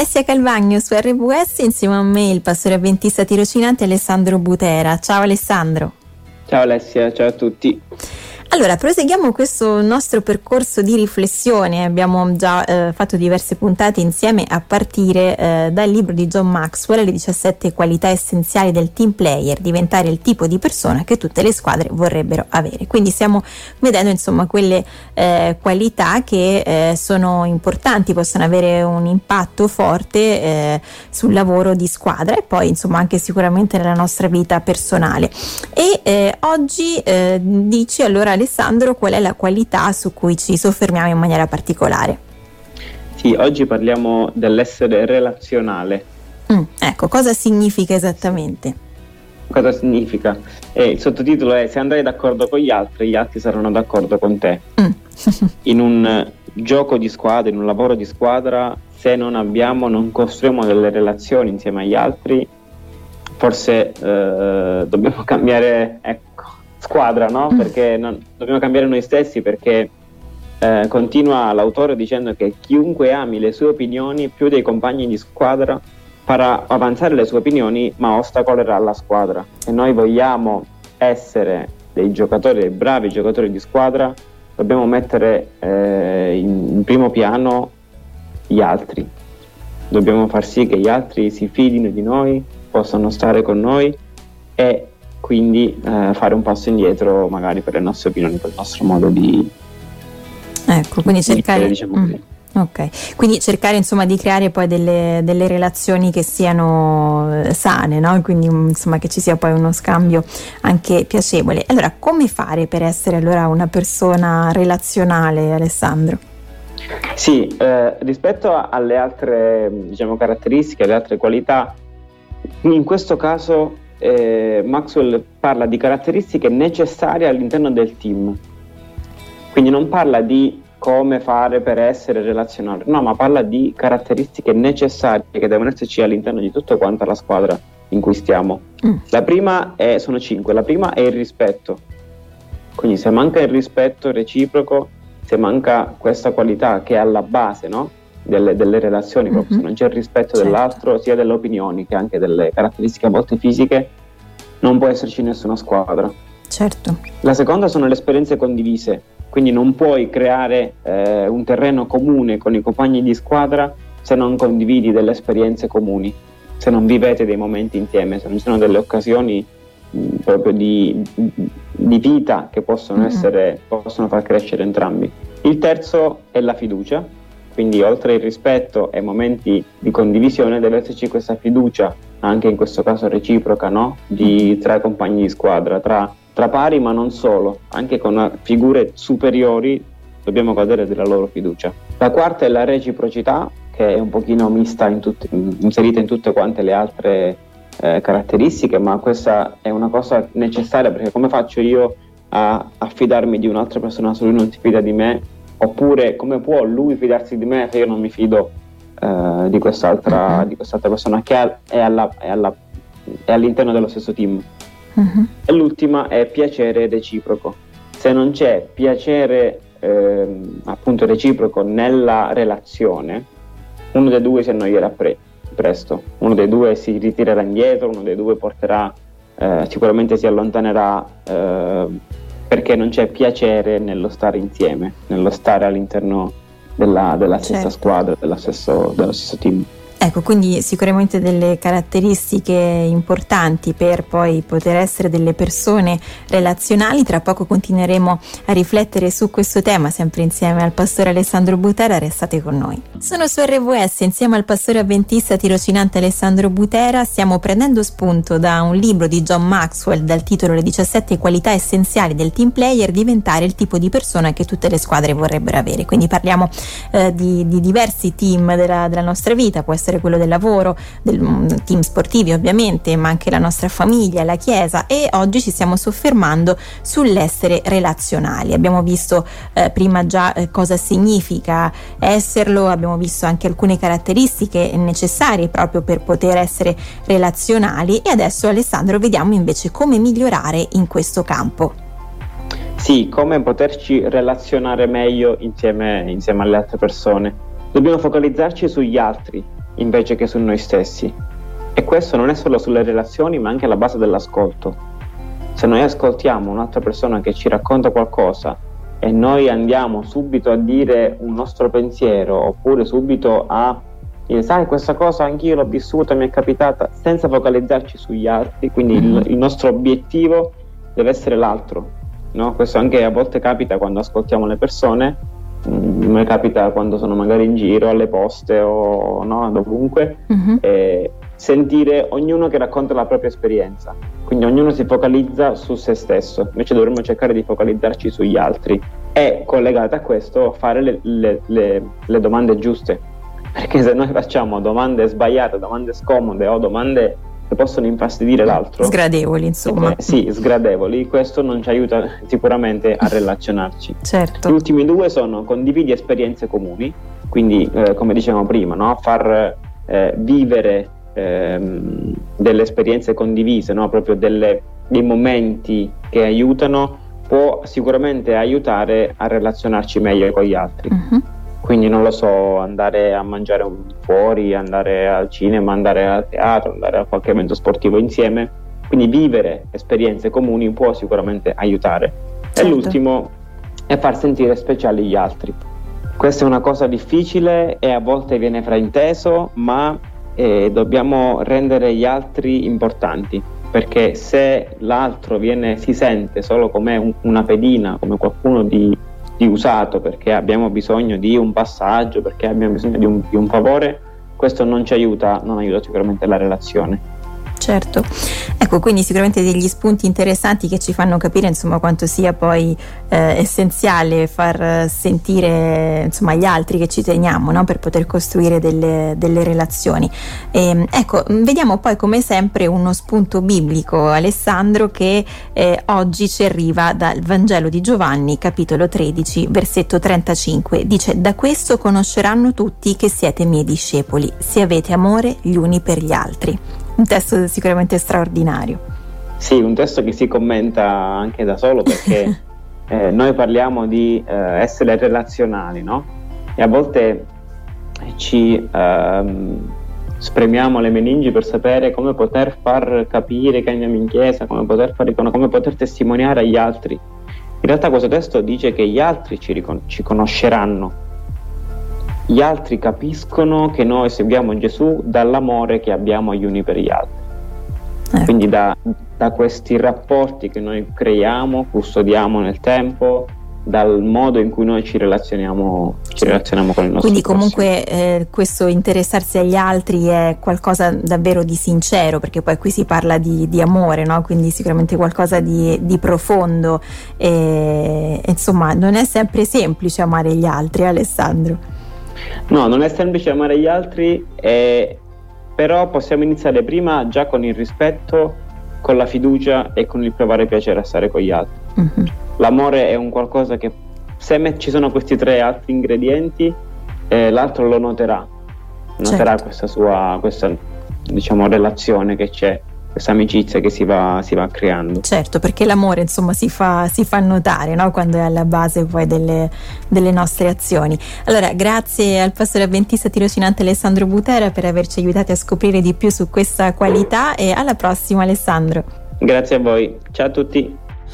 Alessia Calvagno su RWS insieme a me il pastore avventista tirocinante Alessandro Butera. Ciao Alessandro. Ciao Alessia, ciao a tutti. Allora, proseguiamo questo nostro percorso di riflessione. Abbiamo già eh, fatto diverse puntate insieme a partire eh, dal libro di John Maxwell, Le 17 qualità essenziali del team player, diventare il tipo di persona che tutte le squadre vorrebbero avere. Quindi stiamo vedendo insomma quelle eh, qualità che eh, sono importanti, possono avere un impatto forte eh, sul lavoro di squadra e poi insomma anche sicuramente nella nostra vita personale. E eh, oggi dici allora Alessandro qual è la qualità su cui ci soffermiamo in maniera particolare. Sì, oggi parliamo dell'essere relazionale. Mm, ecco, cosa significa esattamente? Cosa significa? Eh, il sottotitolo è Se andrai d'accordo con gli altri, gli altri saranno d'accordo con te. Mm. in un gioco di squadra, in un lavoro di squadra, se non abbiamo, non costruiamo delle relazioni insieme agli altri, forse eh, dobbiamo cambiare ecco, squadra, no? Mm. Perché non, dobbiamo cambiare noi stessi perché eh, continua l'autore dicendo che chiunque ami le sue opinioni più dei compagni di squadra farà avanzare le sue opinioni ma ostacolerà la squadra. E noi vogliamo essere dei giocatori, dei bravi giocatori di squadra, dobbiamo mettere eh, in, in primo piano gli altri. Dobbiamo far sì che gli altri si fidino di noi, possano stare con noi e quindi eh, fare un passo indietro magari per le nostre opinioni, per il nostro modo di... Ecco, quindi cercare... Diciamo mm. Ok, quindi cercare insomma di creare poi delle, delle relazioni che siano eh, sane, no? quindi mm, insomma che ci sia poi uno scambio anche piacevole. Allora, come fare per essere allora una persona relazionale, Alessandro? Sì, eh, rispetto alle altre diciamo, caratteristiche, alle altre qualità, in questo caso eh, Maxwell parla di caratteristiche necessarie all'interno del team. Quindi non parla di come fare per essere relazionale, no, ma parla di caratteristiche necessarie che devono esserci all'interno di tutta quanta la squadra in cui stiamo. Mm. La prima è, sono cinque, la prima è il rispetto. Quindi se manca il rispetto reciproco, se manca questa qualità che è alla base, no? delle, delle relazioni, mm-hmm. proprio se non c'è il rispetto certo. dell'altro, sia delle opinioni che anche delle caratteristiche a volte fisiche, non può esserci nessuna squadra. Certo. La seconda sono le esperienze condivise, quindi non puoi creare eh, un terreno comune con i compagni di squadra se non condividi delle esperienze comuni, se non vivete dei momenti insieme, se non ci sono delle occasioni mh, proprio di, di, vita che possono, mm-hmm. essere, possono far crescere entrambi. Il terzo è la fiducia, quindi oltre il rispetto e momenti di condivisione deve esserci questa fiducia, anche in questo caso reciproca, no? di, tra i compagni di squadra, tra, tra pari ma non solo, anche con figure superiori dobbiamo godere della loro fiducia. La quarta è la reciprocità, che è un pochino mista, in tutte, inserita in tutte quante le altre eh, caratteristiche, ma questa è una cosa necessaria perché come faccio io a affidarmi di un'altra persona se lui non si fida di me Oppure come può lui fidarsi di me se io non mi fido eh, di, quest'altra, uh-huh. di, quest'altra, persona che è, alla, è, alla, è all'interno dello stesso team? Uh-huh. E l'ultima è piacere reciproco. Se non c'è piacere eh, appunto reciproco nella relazione, uno dei due si annoierà pre- presto, uno dei due si ritirerà indietro, uno dei due porterà, eh, sicuramente si allontanerà eh, perché non c'è piacere nello stare insieme, nello stare all'interno della, della stessa certo. squadra, dello stesso, dello stesso team. Ecco, quindi sicuramente delle caratteristiche importanti per poi poter essere delle persone relazionali. Tra poco continueremo a riflettere su questo tema, sempre insieme al pastore Alessandro Butera. Restate con noi. Sono su RWS insieme al pastore avventista tirocinante Alessandro Butera. Stiamo prendendo spunto da un libro di John Maxwell dal titolo Le 17 qualità essenziali del team player, diventare il tipo di persona che tutte le squadre vorrebbero avere. Quindi parliamo eh, di, di, diversi team della, della nostra vita, può essere essere quello del lavoro, del mm, team sportivi ovviamente, ma anche la nostra famiglia, la chiesa e oggi ci stiamo soffermando sull'essere relazionali. Abbiamo visto eh, prima già eh, cosa significa esserlo, abbiamo visto anche alcune caratteristiche necessarie proprio per poter essere relazionali e adesso Alessandro vediamo invece come migliorare in questo campo. Sì, come poterci relazionare meglio insieme, insieme alle altre persone. Dobbiamo focalizzarci sugli altri, invece che su noi stessi. E questo non è solo sulle relazioni, ma anche alla base dell'ascolto. Se noi ascoltiamo un'altra persona che ci racconta qualcosa e noi andiamo subito a dire un nostro pensiero oppure subito a dire sai questa cosa anch'io l'ho vissuta, mi è capitata, senza focalizzarci sugli altri, quindi il, mm-hmm. il nostro obiettivo deve essere l'altro. No? Questo anche a volte capita quando ascoltiamo le persone, mi capita quando sono magari in giro alle poste o no, dovunque, mm-hmm. eh, sentire ognuno che racconta la propria esperienza. Quindi ognuno si focalizza su se stesso, invece dovremmo cercare di focalizzarci sugli altri e collegate a questo fare le, le, le, le domande giuste. Perché se noi facciamo domande sbagliate, domande scomode o domande che possono infastidire l'altro. Sgradevoli, insomma. Eh, sì, sgradevoli. Questo non ci aiuta sicuramente a relazionarci. certo. Gli ultimi due sono condividi esperienze comuni, quindi eh, come dicevamo prima, no? far eh, vivere ehm, delle esperienze condivise, no? proprio delle, dei momenti che aiutano, può sicuramente aiutare a relazionarci meglio con gli altri. Uh-huh. Quindi non lo so, andare a mangiare fuori, andare al cinema, andare al teatro, andare a qualche evento sportivo insieme. Quindi vivere esperienze comuni può sicuramente aiutare. Certo. E l'ultimo è far sentire speciali gli altri. Questa è una cosa difficile e a volte viene frainteso, ma eh, dobbiamo rendere gli altri importanti, perché se l'altro viene, si sente solo come un, una pedina, come qualcuno di, di, usato, perché abbiamo bisogno di un passaggio, perché abbiamo bisogno di un, di un favore, questo non ci aiuta, non aiuta sicuramente la relazione. Certo, ecco quindi sicuramente degli spunti interessanti che ci fanno capire insomma quanto sia poi eh, essenziale far sentire insomma gli altri che ci teniamo no? per poter costruire delle, delle relazioni. E, ehm, ecco, vediamo poi come sempre uno spunto biblico Alessandro che eh, oggi ci arriva dal Vangelo di Giovanni capitolo 13 versetto 35 dice da questo conosceranno tutti che siete miei discepoli se avete amore gli uni per gli altri un testo sicuramente straordinario. Sì, un testo che si commenta anche da solo perché eh, noi parliamo di eh, essere relazionali, no? E a volte ci ehm, spremiamo le meningi per sapere come poter far capire che andiamo in chiesa, come poter, far, come poter testimoniare agli altri. In realtà questo testo dice che gli altri ci, ricon- ci conosceranno gli altri capiscono che noi seguiamo Gesù dall'amore che abbiamo gli uni per gli altri. Eh. Quindi da, da, questi rapporti che noi creiamo, custodiamo nel tempo, dal modo in cui noi ci relazioniamo, ci relazioniamo con il nostro Quindi comunque eh, questo interessarsi agli altri è qualcosa davvero di sincero, perché poi qui si parla di, di amore, no? quindi sicuramente qualcosa di, di profondo. E, insomma, non è sempre semplice amare gli altri, Alessandro. No, non è semplice amare gli altri, eh, però possiamo iniziare prima già con il rispetto, con la fiducia e con il provare piacere a stare con gli altri. Mm-hmm. L'amore è un qualcosa che se ci sono questi tre altri ingredienti, eh, l'altro lo noterà, noterà certo. questa sua questa, diciamo, relazione che c'è questa amicizia che si va, si va, creando. Certo, perché l'amore insomma si fa, si fa notare no? quando è alla base poi delle, delle, nostre azioni. Allora, grazie al pastore avventista tirocinante Alessandro Butera per averci aiutati a scoprire di più su questa qualità e alla prossima Alessandro. Grazie a voi, ciao a tutti.